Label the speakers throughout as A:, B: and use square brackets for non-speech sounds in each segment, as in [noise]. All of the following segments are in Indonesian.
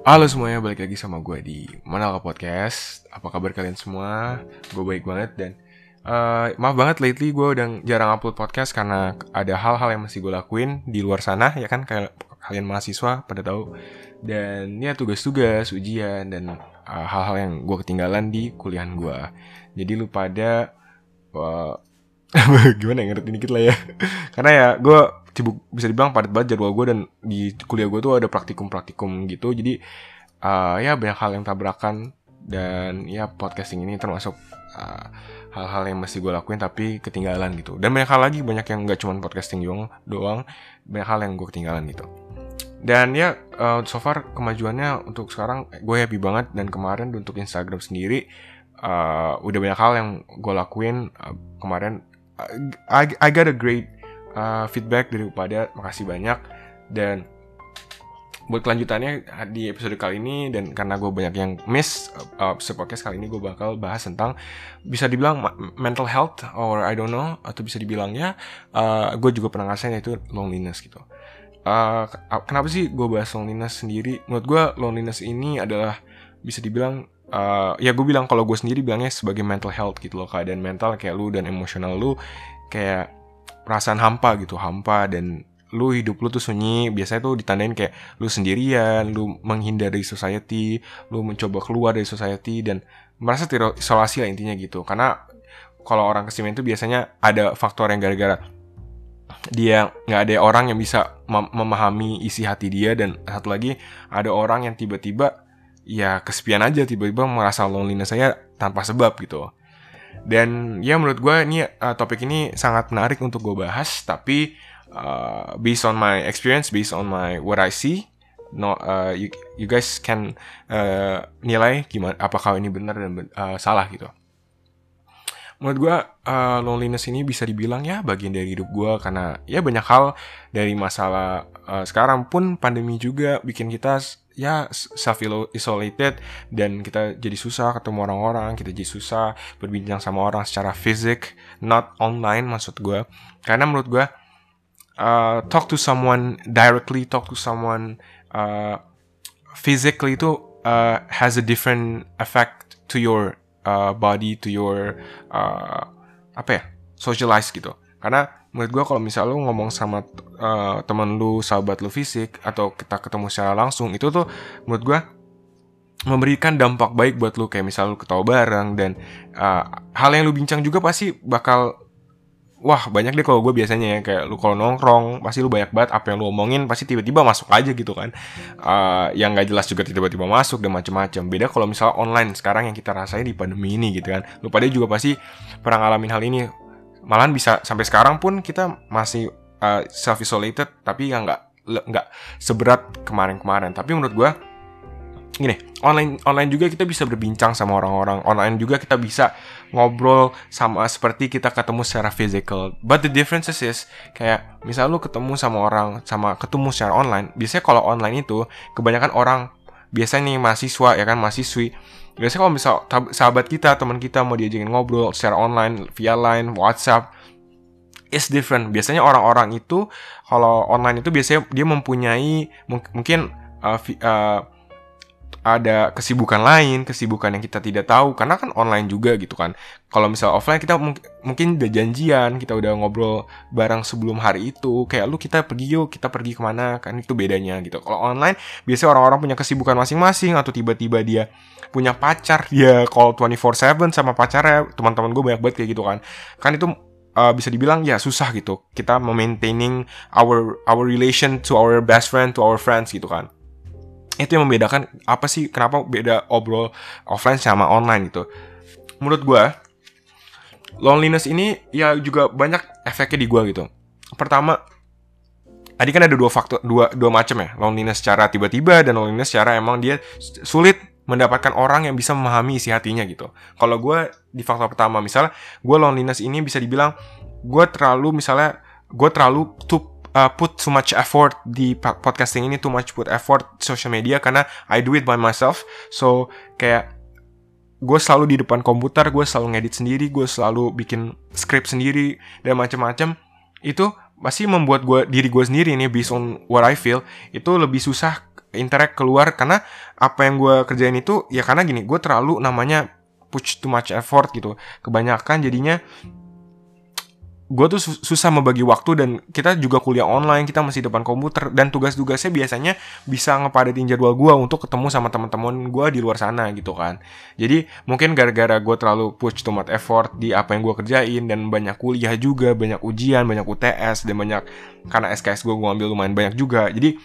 A: Halo semuanya, balik lagi sama gue di Manalka Podcast. Apa kabar kalian semua? Gue baik banget dan uh, maaf banget lately gue udah jarang upload podcast karena ada hal-hal yang masih gue lakuin di luar sana ya kan kayak kalian mahasiswa pada tahu dan ya tugas-tugas ujian dan uh, hal-hal yang gue ketinggalan di kuliahan gue. Jadi lu pada uh, [laughs] gimana ya ngerti dikit lah ya. [laughs] Karena ya gue sibuk bisa dibilang padat banget jadwal gue dan di kuliah gue tuh ada praktikum-praktikum gitu. Jadi uh, ya banyak hal yang tabrakan dan ya podcasting ini termasuk hal hal-hal yang masih gue lakuin tapi ketinggalan gitu. Dan banyak hal lagi banyak yang nggak cuma podcasting doang doang banyak hal yang gue ketinggalan gitu. Dan ya uh, so far kemajuannya untuk sekarang gue happy banget dan kemarin untuk Instagram sendiri uh, udah banyak hal yang gue lakuin uh, kemarin I, I got a great uh, feedback dari Upada, makasih banyak. Dan buat kelanjutannya di episode kali ini dan karena gue banyak yang miss uh, podcast kali ini gue bakal bahas tentang bisa dibilang mental health or I don't know atau bisa dibilangnya uh, gue juga pernah ngerasain itu loneliness gitu. Uh, kenapa sih gue bahas loneliness sendiri? Menurut gue loneliness ini adalah bisa dibilang uh, ya gue bilang kalau gue sendiri bilangnya sebagai mental health gitu loh keadaan mental kayak lu dan emosional lu kayak perasaan hampa gitu hampa dan lu hidup lu tuh sunyi. Biasanya tuh ditandain kayak lu sendirian lu menghindar dari society lu mencoba keluar dari society dan merasa terisolasi lah intinya gitu. Karena kalau orang kesimen itu biasanya ada faktor yang gara-gara dia nggak ada orang yang bisa mem memahami isi hati dia dan satu lagi ada orang yang tiba-tiba ya kesepian aja tiba-tiba merasa loneliness saya tanpa sebab gitu. Dan ya menurut gue ini uh, topik ini sangat menarik untuk gue bahas tapi uh, based on my experience, based on my what I see, no uh, you, you guys can uh, nilai gimana apakah ini benar dan uh, salah gitu menurut gue uh, loneliness ini bisa dibilang ya bagian dari hidup gue karena ya banyak hal dari masalah uh, sekarang pun pandemi juga bikin kita ya self isolated dan kita jadi susah ketemu orang-orang kita jadi susah berbincang sama orang secara fisik not online maksud gue karena menurut gue uh, talk to someone directly talk to someone uh, physically itu uh, has a different effect to your uh, body to your uh, apa ya socialize gitu. Karena menurut gue kalau misal lu ngomong sama uh, temen lu sahabat lu fisik atau kita ketemu secara langsung itu tuh menurut gue memberikan dampak baik buat lu. Kayak misal lu ketawa bareng dan uh, hal yang lu bincang juga pasti bakal wah banyak deh kalau gue biasanya ya. Kayak lu kalau nongkrong pasti lu banyak banget apa yang lu omongin pasti tiba-tiba masuk aja gitu kan. Uh, yang nggak jelas juga tiba-tiba masuk dan macem-macem. Beda kalau misalnya online sekarang yang kita rasain di pandemi ini gitu kan. Lu pada juga pasti pernah ngalamin hal ini malahan bisa sampai sekarang pun kita masih uh, self isolated tapi yang nggak nggak seberat kemarin-kemarin. Tapi menurut gue gini online online juga kita bisa berbincang sama orang-orang. Online juga kita bisa ngobrol sama seperti kita ketemu secara physical. But the differences is kayak misal lu ketemu sama orang sama ketemu secara online biasanya kalau online itu kebanyakan orang biasanya nih mahasiswa ya kan mahasiswi. Biasanya kalau misal sahabat kita teman kita mau diajakin ngobrol secara online via line WhatsApp is different. Biasanya orang-orang itu kalau online itu biasanya dia mempunyai mungkin uh, uh, ada kesibukan lain, kesibukan yang kita tidak tahu karena kan online juga gitu kan. Kalau misal offline kita mung mungkin udah janjian, kita udah ngobrol bareng sebelum hari itu, kayak lu kita pergi yuk, kita pergi ke mana kan itu bedanya gitu. Kalau online biasanya orang-orang punya kesibukan masing-masing atau tiba-tiba dia punya pacar, dia call 24/7 sama pacarnya, teman-teman gue banyak banget kayak gitu kan. Kan itu uh, bisa dibilang ya susah gitu kita memaintaining our our relation to our best friend to our friends gitu kan itu yang membedakan apa sih kenapa beda obrol offline sama online gitu. Menurut gue loneliness ini ya juga banyak efeknya di gue gitu. Pertama tadi kan ada dua faktor dua dua macam ya. Loneliness secara tiba-tiba dan loneliness secara emang dia sulit mendapatkan orang yang bisa memahami isi hatinya gitu. Kalau gue di faktor pertama misalnya gue loneliness ini bisa dibilang gue terlalu misalnya gue terlalu tuh uh, put too much effort di podcasting ini too much put effort social media karena I do it by myself. So kayak gue selalu di depan komputer gue selalu ngedit sendiri gue selalu bikin script sendiri dan macam-macam. Itu masih membuat gue diri gue sendiri nih based on what I feel itu lebih susah interact keluar karena apa yang gue kerjain itu ya karena gini gue terlalu namanya push too much effort gitu. Kebanyakan jadinya gue tuh susah membagi waktu dan kita juga kuliah online kita masih depan komputer dan tugas-tugasnya biasanya bisa ngepadatin jadwal gue untuk ketemu sama teman-teman gue di luar sana gitu kan. Jadi mungkin gara-gara gue terlalu push too much effort di apa yang gue kerjain dan banyak kuliah juga banyak ujian banyak UTS dan banyak karena SKS gue gue ambil lumayan banyak juga. Jadi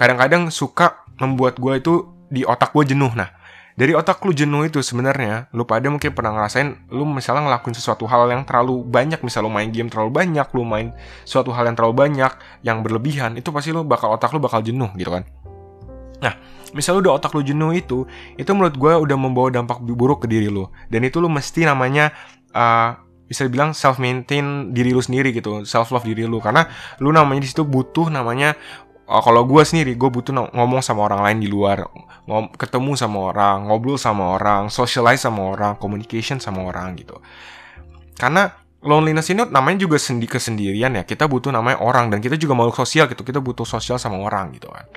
A: kadang-kadang suka membuat gue itu di otak gue jenuh. Nah dari otak lu jenuh itu sebenarnya lu pada mungkin pernah ngerasain lu misalnya ngelakuin sesuatu hal yang terlalu banyak. Misal lu main game terlalu banyak lu main suatu hal yang terlalu banyak yang berlebihan itu pasti lu bakal otak lu bakal jenuh gitu kan. Nah misal lu udah otak lu jenuh itu itu menurut gue udah membawa dampak buruk ke diri lu. Dan itu lu mesti namanya uh, bisa dibilang self maintain diri lu sendiri gitu self love diri lu. Karena lu namanya di situ butuh namanya kalau gue sendiri gue butuh ngomong sama orang lain di luar. Ngom ketemu sama orang ngobrol sama orang socialize sama orang communication sama orang gitu. Karena loneliness ini namanya juga sendi kesendirian ya. Kita butuh namanya orang dan kita juga makhluk sosial gitu. Kita butuh sosial sama orang gitu kan.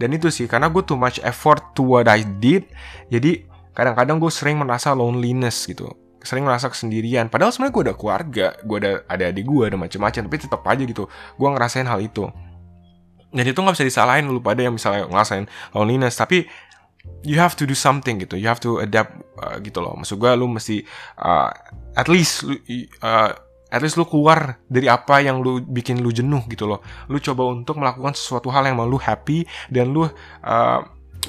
A: Dan itu sih karena gue too much effort to what I did jadi kadang-kadang gue sering merasa loneliness gitu. Sering merasa kesendirian. Padahal sebenarnya gue ada keluarga gue ada ada adik gue ada macam-macam tapi tetap aja gitu. Gue ngerasain hal itu dan itu nggak bisa disalahin lu pada yang misalnya ngerasain loneliness. Tapi you have to do something gitu. You have to adapt uh, gitu loh. Maksud gue lu mesti uh, at least lu uh, at least lu keluar dari apa yang lu bikin lu jenuh gitu loh. Lu coba untuk melakukan sesuatu hal yang lu happy dan lu uh,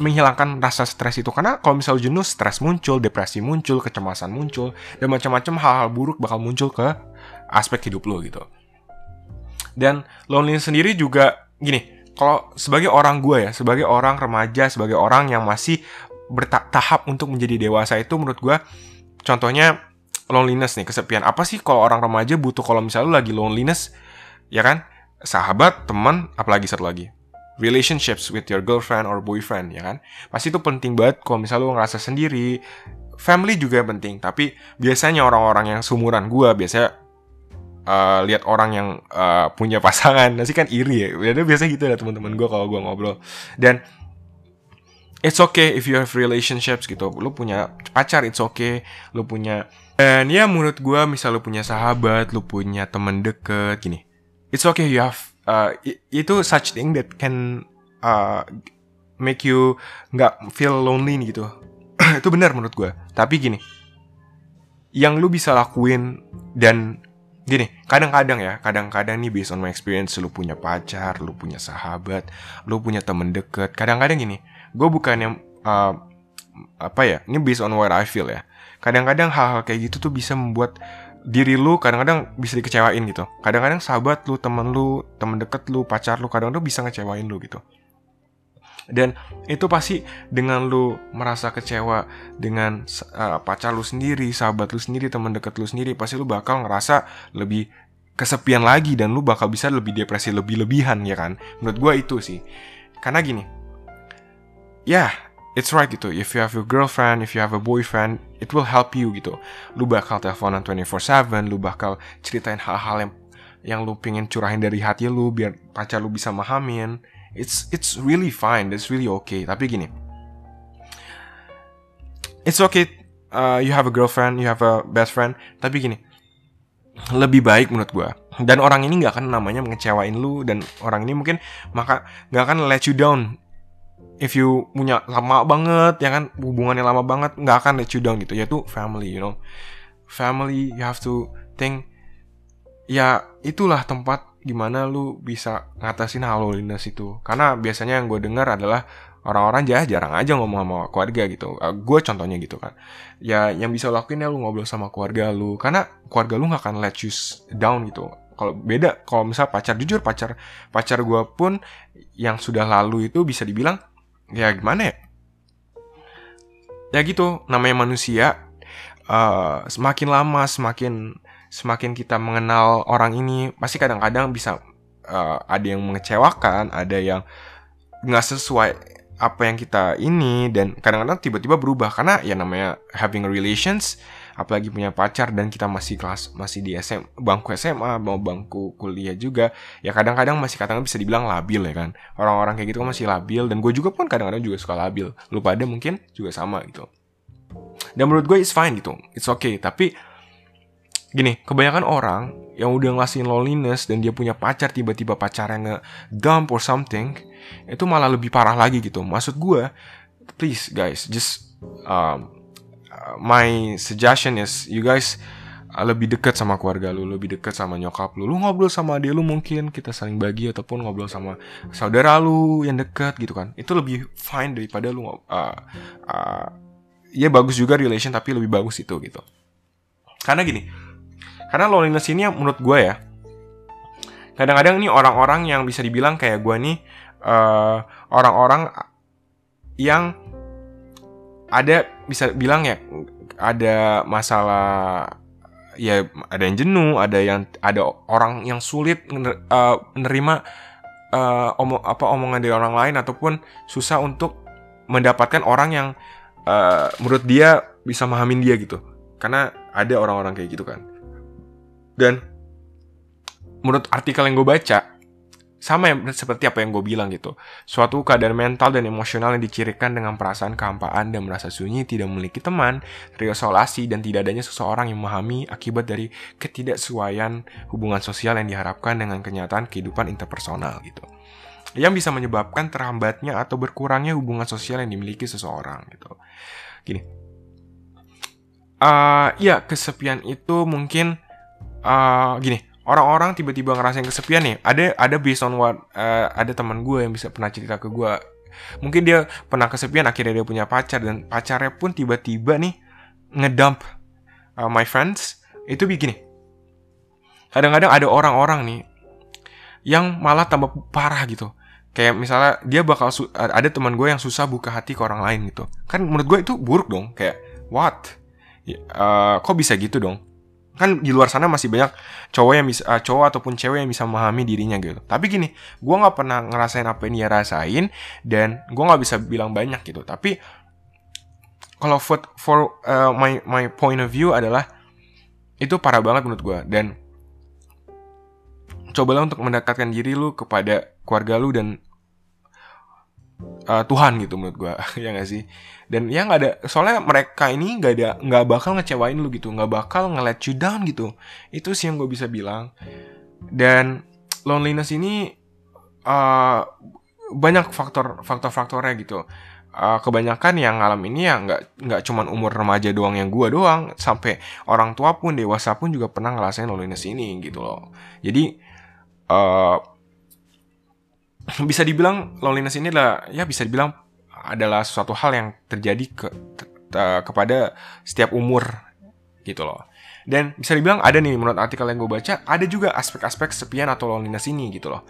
A: menghilangkan rasa stres itu. Karena kalau misal jenuh stres muncul depresi muncul kecemasan muncul dan macam-macam hal-hal buruk bakal muncul ke aspek hidup lu gitu. Dan loneliness sendiri juga gini kalau sebagai orang gue ya sebagai orang remaja sebagai orang yang masih bertahap untuk menjadi dewasa itu menurut gue contohnya loneliness nih kesepian. Apa sih kalau orang remaja butuh kalau misalnya lu lagi loneliness ya kan? Sahabat teman apalagi satu lagi. Relationships with your girlfriend or boyfriend ya kan? Pasti itu penting banget kalau misalnya lu ngerasa sendiri. Family juga penting tapi biasanya orang-orang yang sumuran gue biasanya uh, lihat orang yang uh, punya pasangan. Nanti kan iri ya. Udah biasa gitu ya teman-teman gue kalau gue ngobrol. Dan it's okay if you have relationships gitu. Lu punya pacar it's okay. Lu punya dan ya menurut gue misal lu punya sahabat lu punya temen deket gini. It's okay you have uh, itu such thing that can uh, make you nggak feel lonely gitu. [clears throat] Itu benar menurut gue tapi gini yang lu bisa lakuin dan gini kadang-kadang ya kadang-kadang nih based on my experience lu punya pacar lu punya sahabat lu punya temen deket kadang-kadang gini gue bukan yang uh, apa ya ini based on what I feel ya. Kadang-kadang hal-hal kayak gitu tuh bisa membuat diri lu kadang-kadang bisa dikecewain gitu. Kadang-kadang sahabat lu temen lu temen deket lu pacar lu kadang-kadang bisa ngecewain lu gitu dan itu pasti dengan lu merasa kecewa dengan uh, pacar lu sendiri, sahabat lu sendiri, teman dekat lu sendiri, pasti lu bakal ngerasa lebih kesepian lagi dan lu bakal bisa lebih depresi lebih-lebihan ya kan. Menurut gue itu sih. Karena gini. Ya, yeah, it's right gitu. If you have a girlfriend, if you have a boyfriend, it will help you gitu. Lu bakal teleponan 24/7, lu bakal ceritain hal-hal yang yang lu pengen curahin dari hati lu biar pacar lu bisa mahamin it's it's really fine. It's really okay. Tapi gini. It's okay uh, you have a girlfriend you have a best friend. Tapi gini lebih baik menurut gue dan orang ini nggak akan namanya mengecewain lu dan orang ini mungkin maka nggak akan let you down. If you punya lama banget ya kan? Hubungannya lama banget nggak akan let you down gitu. Yaitu family you know. Family you have to think ya itulah tempat gimana lu bisa ngatasin hal loneliness itu. Karena biasanya yang gue dengar adalah orang-orang jah jarang aja ngomong sama keluarga gitu. Uh, gue contohnya gitu kan. Ya yang bisa lakuin ya lu ngobrol sama keluarga lu. Karena keluarga lu nggak akan let you down gitu. Kalau beda kalau misal pacar jujur pacar pacar gue pun yang sudah lalu itu bisa dibilang ya gimana ya? Ya gitu namanya manusia uh, semakin lama semakin semakin kita mengenal orang ini pasti kadang-kadang bisa uh, ada yang mengecewakan ada yang nggak sesuai apa yang kita ini dan kadang-kadang tiba-tiba berubah. Karena ya namanya having relations apalagi punya pacar dan kita masih kelas masih di SM bangku SMA mau bangku kuliah juga ya kadang-kadang masih kadang bisa dibilang labil ya kan. Orang-orang kayak gitu kan masih labil dan gue juga pun kadang-kadang juga suka labil. Lu pada mungkin juga sama gitu. Dan menurut gue it's fine gitu it's okay. Tapi gini kebanyakan orang yang udah ngasihin loneliness dan dia punya pacar tiba-tiba pacarnya nge dump or something itu malah lebih parah lagi gitu maksud gue please guys just um, my suggestion is you guys uh, lebih dekat sama keluarga lu, lebih dekat sama nyokap lu. Lu ngobrol sama dia lu mungkin kita saling bagi ataupun ngobrol sama saudara lu yang dekat gitu kan. Itu lebih fine daripada lu uh, uh, ya bagus juga relation tapi lebih bagus itu gitu. Karena gini, karena loneliness ini yang menurut gue ya, kadang-kadang nih orang-orang yang bisa dibilang kayak gue nih uh, orang-orang yang ada bisa bilang ya ada masalah ya ada yang jenuh, ada yang ada orang yang sulit uh, menerima uh, omong apa omongan dari orang lain ataupun susah untuk mendapatkan orang yang uh, menurut dia bisa memahamin dia gitu. Karena ada orang-orang kayak gitu kan. Dan menurut artikel yang gue baca, sama yang seperti apa yang gue bilang gitu. Suatu keadaan mental dan emosional yang dicirikan dengan perasaan kehampaan dan merasa sunyi, tidak memiliki teman, terisolasi, dan tidak adanya seseorang yang memahami akibat dari ketidaksesuaian hubungan sosial yang diharapkan dengan kenyataan kehidupan interpersonal gitu. Yang bisa menyebabkan terhambatnya atau berkurangnya hubungan sosial yang dimiliki seseorang gitu. Gini. Uh, ya, kesepian itu mungkin uh, gini orang-orang tiba-tiba ngerasain kesepian nih. Ada ada based on what uh, ada teman gue yang bisa pernah cerita ke gue mungkin dia pernah kesepian akhirnya dia punya pacar dan pacarnya pun tiba-tiba nih ngedump uh, my friends. Itu begini kadang-kadang ada orang-orang nih yang malah tambah parah gitu. Kayak misalnya dia bakal ada teman gue yang susah buka hati ke orang lain gitu. Kan menurut gue itu buruk dong. Kayak what? Uh, kok bisa gitu dong kan di luar sana masih banyak cowok yang bisa uh, cowok ataupun cewek yang bisa memahami dirinya gitu. Tapi gini gue nggak pernah ngerasain apa yang dia rasain dan gue nggak bisa bilang banyak gitu. Tapi kalau for, for uh, my my point of view adalah itu parah banget menurut gue dan cobalah untuk mendekatkan diri lu kepada keluarga lu dan uh, Tuhan gitu menurut gue [laughs] ya gak sih? Dan ya nggak ada soalnya mereka ini nggak ada nggak bakal ngecewain lu gitu nggak bakal nge-let you down gitu. Itu sih yang gue bisa bilang. Dan loneliness ini uh, banyak faktor faktor faktornya gitu. Uh, kebanyakan yang ngalamin ini ya nggak nggak cuman umur remaja doang yang gue doang sampai orang tua pun dewasa pun juga pernah ngerasain loneliness ini gitu loh. Jadi uh, [laughs] bisa dibilang loneliness ini lah ya bisa dibilang adalah suatu hal yang terjadi ke, te, kepada setiap umur gitu loh. Dan bisa dibilang ada nih menurut artikel yang gue baca ada juga aspek-aspek kesepian atau loneliness ini gitu loh.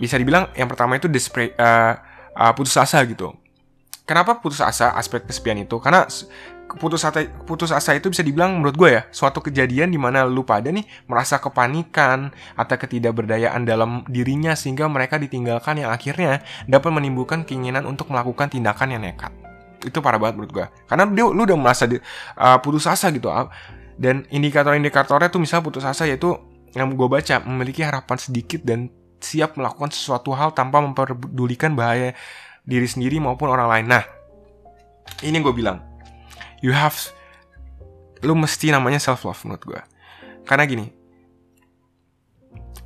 A: Bisa dibilang yang pertama itu despre, uh, uh, putus asa gitu. Kenapa putus asa aspek kesepian itu? Karena putus asa putus asa itu bisa dibilang menurut gue ya suatu kejadian di mana lu pada nih merasa kepanikan atau ketidakberdayaan dalam dirinya sehingga mereka ditinggalkan yang akhirnya dapat menimbulkan keinginan untuk melakukan tindakan yang nekat. Itu parah banget menurut gue karena dia lu udah merasa di, uh, putus asa gitu dan indikator-indikatornya tuh misalnya putus asa yaitu yang gue baca memiliki harapan sedikit dan siap melakukan sesuatu hal tanpa memperdulikan bahaya diri sendiri maupun orang lain. Nah ini gue bilang you have lu mesti namanya self love menurut gue karena gini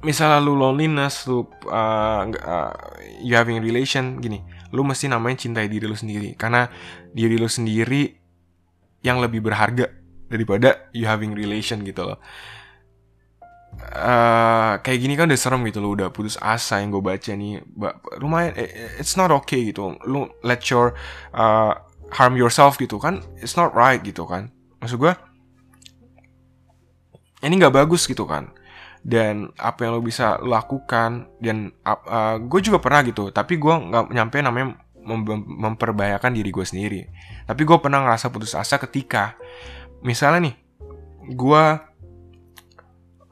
A: misalnya lu loneliness lu uh, uh, you having relation gini lu mesti namanya cintai diri lu sendiri. Karena diri lu sendiri yang lebih berharga daripada you having relation gitu loh. Uh, kayak gini kan udah serem gitu lo udah putus asa yang gue baca nih. Lumayan eh, it's not okay gitu. Lu let your uh, harm yourself gitu kan it's not right gitu kan. Maksud gue ini nggak bagus gitu kan. Dan apa yang lo bisa lakukan dan uh, gue juga pernah gitu tapi gue nggak nyampe namanya mem memperbahayakan diri gue sendiri. Tapi gue pernah ngerasa putus asa ketika misalnya nih gue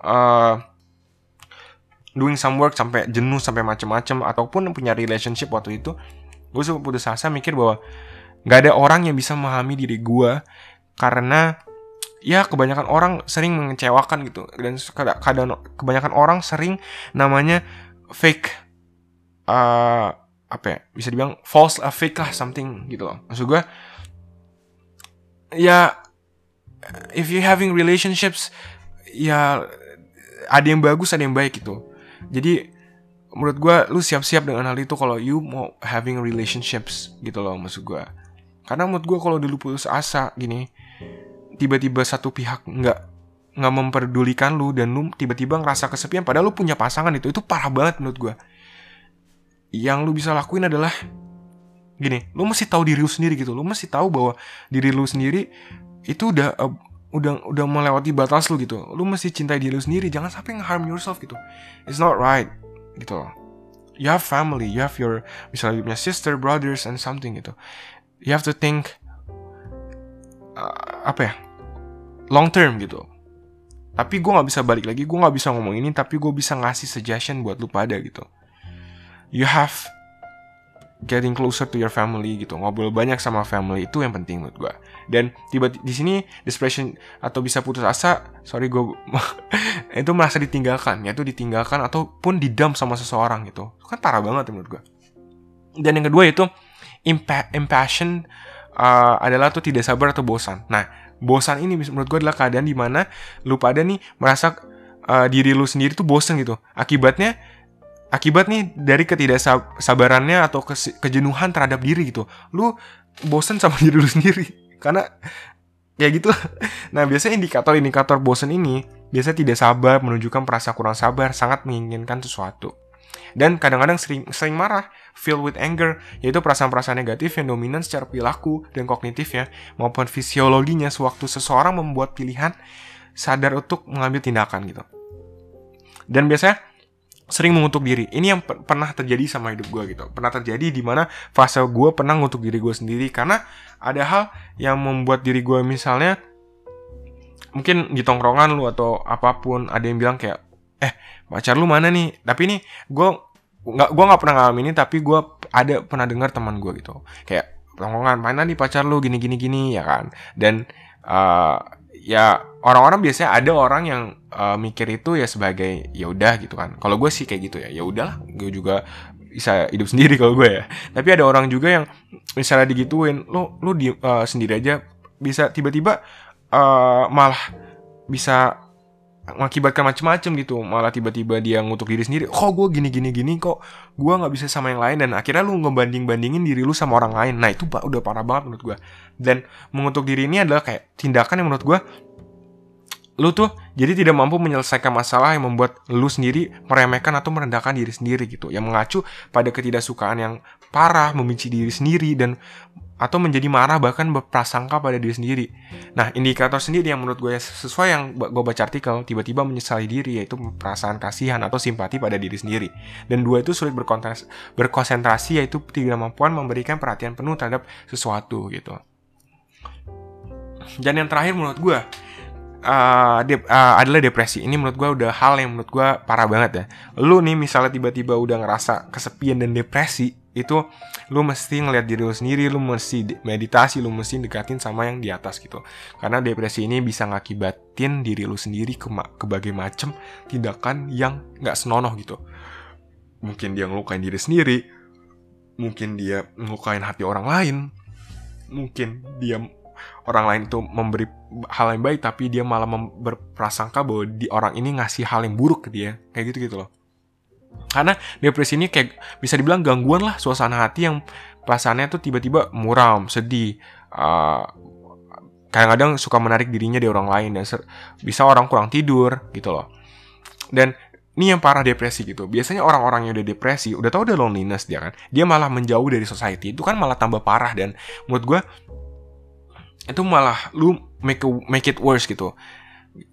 A: uh, doing some work sampai jenuh sampai macem-macem ataupun punya relationship waktu itu gue suka putus asa mikir bahwa nggak ada orang yang bisa memahami diri gue karena ya kebanyakan orang sering mengecewakan gitu. Dan kadang kebanyakan orang sering namanya fake uh, apa ya bisa dibilang false uh, fake lah something gitu loh. Maksud gue ya if you having relationships ya ada yang bagus ada yang baik gitu. Jadi menurut gue lu siap-siap dengan hal itu kalau you mau having relationships gitu loh maksud gue karena menurut gue kalau dulu putus asa gini tiba-tiba satu pihak nggak nggak memperdulikan lu dan lu tiba-tiba ngerasa kesepian padahal lu punya pasangan itu itu parah banget menurut gue yang lu bisa lakuin adalah gini lu mesti tahu diri lu sendiri gitu. Lu mesti tahu bahwa diri lu sendiri itu udah uh, udah udah melewati batas lu gitu. Lu mesti cintai diri lu sendiri jangan sampai nge-harm yourself gitu. It's not right gitu you have family you have your misalnya you punya sister brothers and something gitu you have to think uh, apa ya long term gitu. Tapi gue nggak bisa balik lagi gue nggak bisa ngomong ini tapi gue bisa ngasih suggestion buat lu pada gitu. You have getting closer to your family gitu ngobrol banyak sama family itu yang penting menurut gue dan tiba di sini depression atau bisa putus asa sorry gue [laughs] itu merasa ditinggalkan yaitu ditinggalkan ataupun didam sama seseorang gitu. Itu kan parah banget menurut gue dan yang kedua itu impa impassion uh, adalah tuh tidak sabar atau bosan. Nah bosan ini menurut gue adalah keadaan di mana lu pada nih merasa uh, diri lu sendiri tuh bosan gitu. Akibatnya akibat nih dari ketidaksabarannya atau ke kejenuhan terhadap diri gitu lu bosan sama [laughs] diri lu sendiri. Karena ya gitu. Nah biasanya indikator indikator bosan ini biasanya tidak sabar menunjukkan perasa kurang sabar sangat menginginkan sesuatu dan kadang-kadang sering, sering marah, filled with anger, yaitu perasaan-perasaan negatif yang dominan secara perilaku dan kognitif ya, maupun fisiologinya sewaktu seseorang membuat pilihan sadar untuk mengambil tindakan gitu. Dan biasanya sering mengutuk diri. Ini yang pernah terjadi sama hidup gue gitu. Pernah terjadi di mana fase gue pernah mengutuk diri gue sendiri karena ada hal yang membuat diri gue misalnya mungkin di tongkrongan lu atau apa pun ada yang bilang kayak eh pacar lu mana nih? Tapi ini gue nggak gue nggak pernah ngalamin ini tapi gue ada pernah dengar teman gue gitu. Kayak tongkongan mana nih pacar lu? Gini gini gini ya kan? Dan uh, ya orang-orang biasanya ada orang yang uh, mikir itu ya sebagai ya udah gitu kan. Kalau gue sih kayak gitu ya. Ya udahlah gue juga bisa hidup [laughs] sendiri kalau gue ya. Tapi ada orang juga yang misalnya digituin lu lu di, uh, sendiri aja bisa tiba-tiba uh, malah bisa mengakibatkan macam-macam gitu. Malah tiba-tiba dia ngutuk diri sendiri. Kok gue gini gini gini? Kok gue nggak bisa sama yang lain? Dan akhirnya lu ngebanding bandingin diri lu sama orang lain. Nah itu udah parah banget menurut gue dan mengutuk diri ini adalah kayak tindakan yang menurut gue lu tuh jadi tidak mampu menyelesaikan masalah yang membuat lu sendiri meremehkan atau merendahkan diri sendiri gitu. Yang mengacu pada ketidaksukaan yang parah membenci diri sendiri dan atau menjadi marah bahkan berprasangka pada diri sendiri. Nah, indikator sendiri yang menurut gue sesuai yang gue baca artikel, tiba-tiba menyesali diri yaitu perasaan kasihan atau simpati pada diri sendiri. Dan dua itu sulit berkonsentrasi yaitu tidak mampuan memberikan perhatian penuh terhadap sesuatu gitu. Dan yang terakhir menurut gue uh, de uh, adalah depresi. Ini menurut gue udah hal yang menurut gue parah banget ya. Lu nih misalnya tiba-tiba udah ngerasa kesepian dan depresi, itu lu mesti ngeliat diri lu sendiri lu mesti meditasi lu mesti dekatin sama yang di atas gitu. Karena depresi ini bisa ngakibatin diri lu sendiri ke, ke bagai macem tindakan yang nggak senonoh gitu. Mungkin dia ngelukain diri sendiri mungkin dia ngelukain hati orang lain mungkin dia orang lain itu memberi hal yang baik tapi dia malah berprasangka bahwa di orang ini ngasih hal yang buruk ke dia. Kayak gitu gitu loh karena depresi ini kayak bisa dibilang gangguan lah suasana hati yang perasaannya tuh tiba-tiba muram, sedih, uh, kadang-kadang suka menarik dirinya di orang lain dan bisa orang kurang tidur gitu loh. Dan ini yang parah depresi gitu. Biasanya orang-orang yang udah depresi, udah tau udah loneliness dia kan, dia malah menjauh dari society. Itu kan malah tambah parah dan menurut gue itu malah lu make, make it worse gitu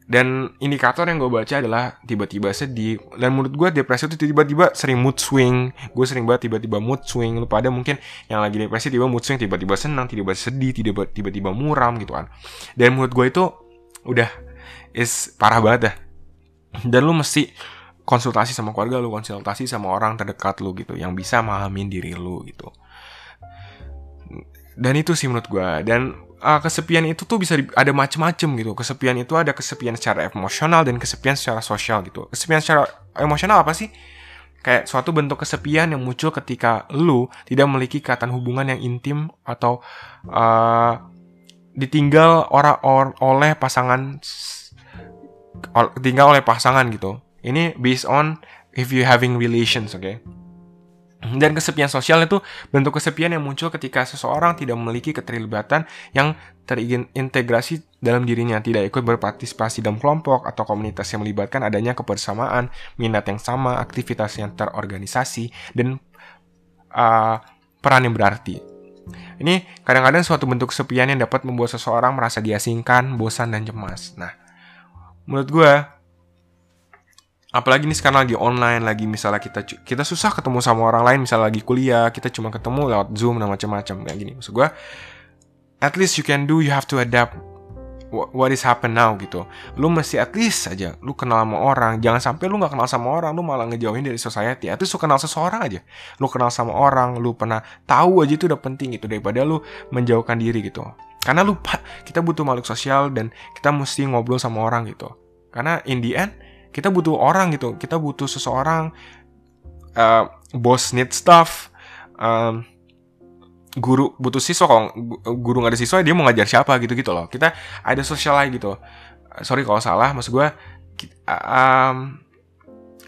A: dan indikator yang gue baca adalah tiba-tiba sedih. Dan menurut gue depresi itu tiba-tiba sering mood swing. Gue sering banget tiba-tiba mood swing. Lu pada mungkin yang lagi depresi tiba mood swing tiba-tiba senang tiba-tiba sedih tiba-tiba muram gitu kan. Dan menurut gue itu udah is parah banget dah. Dan lu mesti konsultasi sama keluarga lu konsultasi sama orang terdekat lu gitu yang bisa memahamin diri lu gitu. Dan itu sih menurut gue dan uh, kesepian itu tuh bisa ada macem-macem gitu. Kesepian itu ada kesepian secara emosional dan kesepian secara sosial gitu. Kesepian secara emosional apa sih? Kayak suatu bentuk kesepian yang muncul ketika lu tidak memiliki ikatan hubungan yang intim atau uh, ditinggal orang or, oleh pasangan tinggal oleh pasangan gitu. Ini based on if you having relations, oke? Okay? Dan kesepian sosial itu bentuk kesepian yang muncul ketika seseorang tidak memiliki keterlibatan yang terintegrasi dalam dirinya, tidak ikut berpartisipasi dalam kelompok atau komunitas yang melibatkan adanya kebersamaan, minat yang sama, aktivitas yang terorganisasi, dan uh, peran yang berarti. Ini kadang-kadang suatu bentuk kesepian yang dapat membuat seseorang merasa diasingkan, bosan, dan cemas. Nah, menurut gue, apalagi nih sekarang lagi online lagi misalnya kita kita susah ketemu sama orang lain misalnya lagi kuliah kita cuma ketemu lewat zoom dan macam-macam kayak gini. Maksud gue at least you can do you have to adapt what is happen now gitu. Lu mesti at least aja lu kenal sama orang. Jangan sampai lu nggak kenal sama orang lu malah ngejauhin dari society. At least lu kenal seseorang aja. Lu kenal sama orang lu pernah tahu aja itu udah penting gitu. Daripada lu menjauhkan diri gitu. Karena lupa kita butuh makhluk sosial dan kita mesti ngobrol sama orang gitu. Karena in the end kita butuh orang gitu. Kita butuh seseorang uh, bos need stuff um, guru butuh siswa. Kalau guru nggak ada siswa dia mau ngajar siapa gitu gitu loh. Kita ada social life gitu. Sorry kalau salah maksud gue um,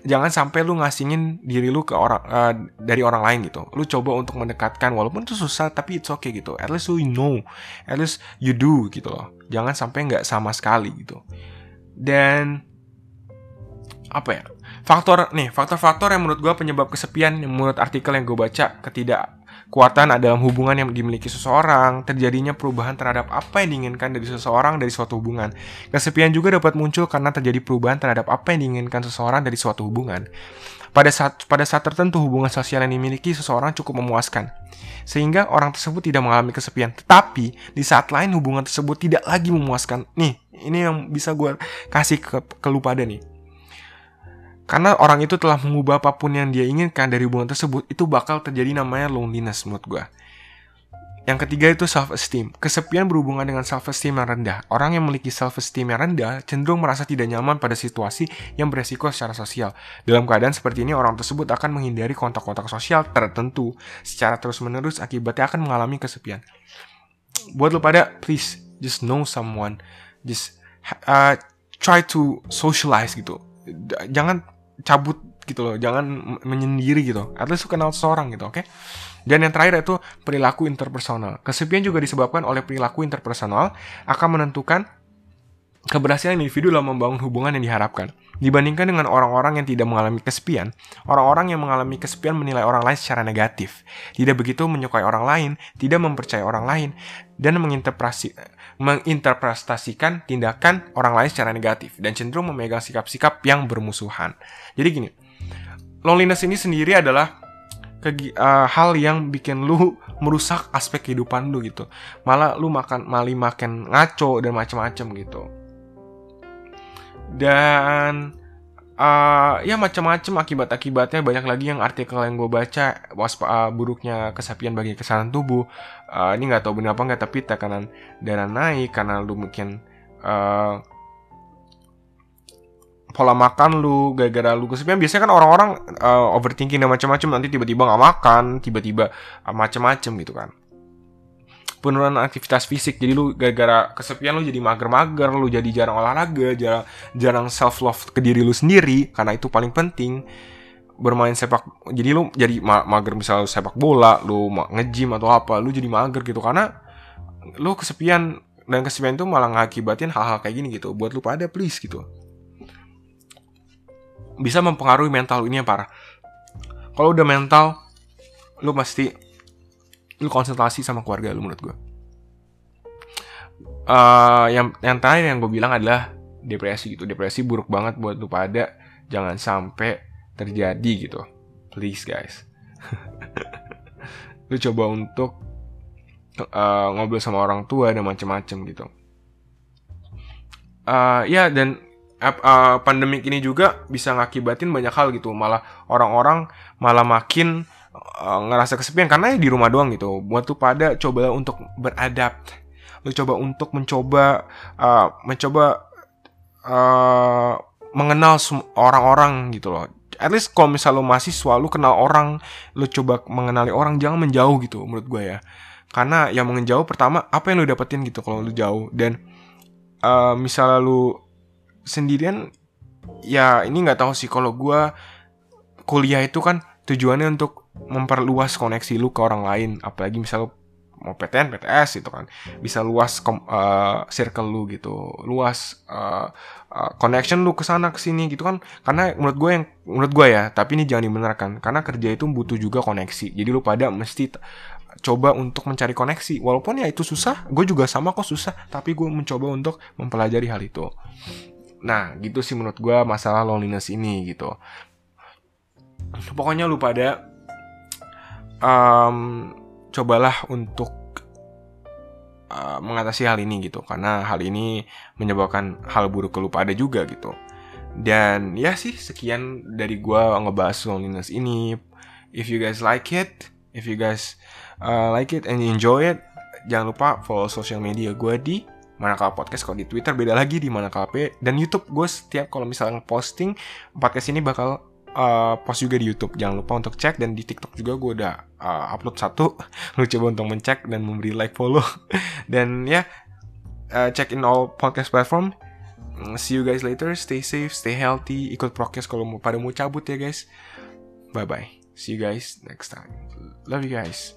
A: jangan sampai lu ngasingin diri lu ke orang uh, dari orang lain gitu. Lu coba untuk mendekatkan walaupun itu susah tapi it's okay gitu. At least you know. At least you do gitu loh. Jangan sampai nggak sama sekali gitu. Dan apa ya? Faktor nih faktor-faktor yang menurut gue penyebab kesepian yang menurut artikel yang gue baca ketidakkuatan dalam hubungan yang dimiliki seseorang terjadinya perubahan terhadap apa yang diinginkan dari seseorang dari suatu hubungan. Kesepian juga dapat muncul karena terjadi perubahan terhadap apa yang diinginkan seseorang dari suatu hubungan. Pada saat pada saat tertentu hubungan sosial yang dimiliki seseorang cukup memuaskan sehingga orang tersebut tidak mengalami kesepian. Tetapi di saat lain hubungan tersebut tidak lagi memuaskan. Nih ini yang bisa gue kasih ke, ke lu pada nih karena orang itu telah mengubah apa pun yang dia inginkan dari hubungan tersebut, itu bakal terjadi namanya loneliness menurut gue. Yang ketiga itu self-esteem. Kesepian berhubungan dengan self-esteem yang rendah. Orang yang memiliki self-esteem yang rendah cenderung merasa tidak nyaman pada situasi yang beresiko secara sosial. Dalam keadaan seperti ini, orang tersebut akan menghindari kontak-kontak sosial tertentu secara terus-menerus akibatnya akan mengalami kesepian. Buat lo pada, please, just know someone. Just uh, try to socialize gitu. Jangan cabut gitu loh jangan menyendiri gitu at least kenal seseorang gitu oke okay? dan yang terakhir itu perilaku interpersonal kesepian juga disebabkan oleh perilaku interpersonal akan menentukan keberhasilan individu dalam membangun hubungan yang diharapkan dibandingkan dengan orang-orang yang tidak mengalami kesepian orang-orang yang mengalami kesepian menilai orang lain secara negatif tidak begitu menyukai orang lain tidak mempercayai orang lain dan menginterpretasi menginterpretasikan tindakan orang lain secara negatif dan cenderung memegang sikap-sikap yang bermusuhan. Jadi gini, loneliness ini sendiri adalah uh, hal yang bikin lu merusak aspek kehidupan lu gitu. Malah lu makan mali makan ngaco dan macam-macam gitu. Dan uh, ya macam-macam akibat-akibatnya. Banyak lagi yang artikel yang gue baca waspa uh, buruknya kesepian bagi kesehatan tubuh. Uh, ini nggak tahu benar apa nggak tapi tekanan darah naik karena lu mungkin uh, pola makan lu gara-gara lu kesepian biasanya kan orang-orang uh, overthinking dan macam-macam nanti tiba-tiba nggak makan tiba-tiba uh, macam-macam gitu kan penurunan aktivitas fisik. Jadi lu gara-gara kesepian lu jadi mager-mager lu jadi jarang olahraga jarang jarang self love ke diri lu sendiri karena itu paling penting. Bermain sepak jadi lu jadi ma mager misal sepak bola lu nge-gym atau apa lu jadi mager gitu. Karena lu kesepian dan kesepian itu malah ngakibatin hal-hal kayak gini gitu. Buat lu pada please gitu. Bisa mempengaruhi mental ini yang parah kalau udah mental lu pasti lu konsultasi sama keluarga lu menurut gue uh, yang yang terakhir yang gue bilang adalah depresi gitu. Depresi buruk banget buat lu pada jangan sampai terjadi gitu. Please guys. [laughs] Lu coba untuk uh, ngobrol sama orang tua dan macem-macem gitu. Uh, ya dan uh, pandemik ini juga bisa ngakibatin banyak hal gitu. Malah orang-orang malah makin uh, ngerasa kesepian karena ya di rumah doang gitu. Buat tuh pada coba untuk beradapt lu coba untuk mencoba uh, mencoba uh, mengenal orang-orang gitu loh. At least kalau misal lu mahasiswa lu kenal orang lu coba mengenali orang jangan menjauh gitu menurut gue ya. Karena yang menjauh pertama apa yang lu dapetin gitu kalau lu jauh. Dan uh, misalnya lu sendirian ya ini nggak tahu sih. Kalau gue kuliah itu kan tujuannya untuk memperluas koneksi lu ke orang lain. Apalagi misal mau PTN PTS itu kan. Bisa luas uh, circle lu gitu. Luas uh, uh, connection lu ke sana ke sini gitu kan. Karena menurut gue yang menurut gue ya tapi ini jangan dibenarkan. Karena kerja itu butuh juga koneksi. Jadi lu pada mesti coba untuk mencari koneksi. Walaupun ya itu susah gue juga sama kok susah. Tapi gue mencoba untuk mempelajari hal itu. Nah gitu sih menurut gue masalah loneliness ini gitu. Pokoknya lu pada um, cobalah untuk uh, mengatasi hal ini gitu. Karena hal ini menyebabkan hal buruk ke lu pada juga gitu. Dan ya sih sekian dari gua ngebahas loneliness ini. If you guys like it if you guys uh, like it and enjoy it jangan lupa follow social media gue di Manakala Podcast. Kalau di Twitter beda lagi di Manakala P dan YouTube. Gue setiap kalau misalnya posting podcast ini bakal uh, post juga di YouTube. Jangan lupa untuk cek dan di TikTok juga gue udah uh, upload satu. [laughs] Lu coba untuk mencek dan memberi like follow. [laughs] dan ya yeah, uh, check in all podcast platform. Mm, see you guys later. Stay safe, stay healthy. Ikut prokes kalau mau pada mau cabut ya guys. Bye bye. See you guys next time. Love you guys.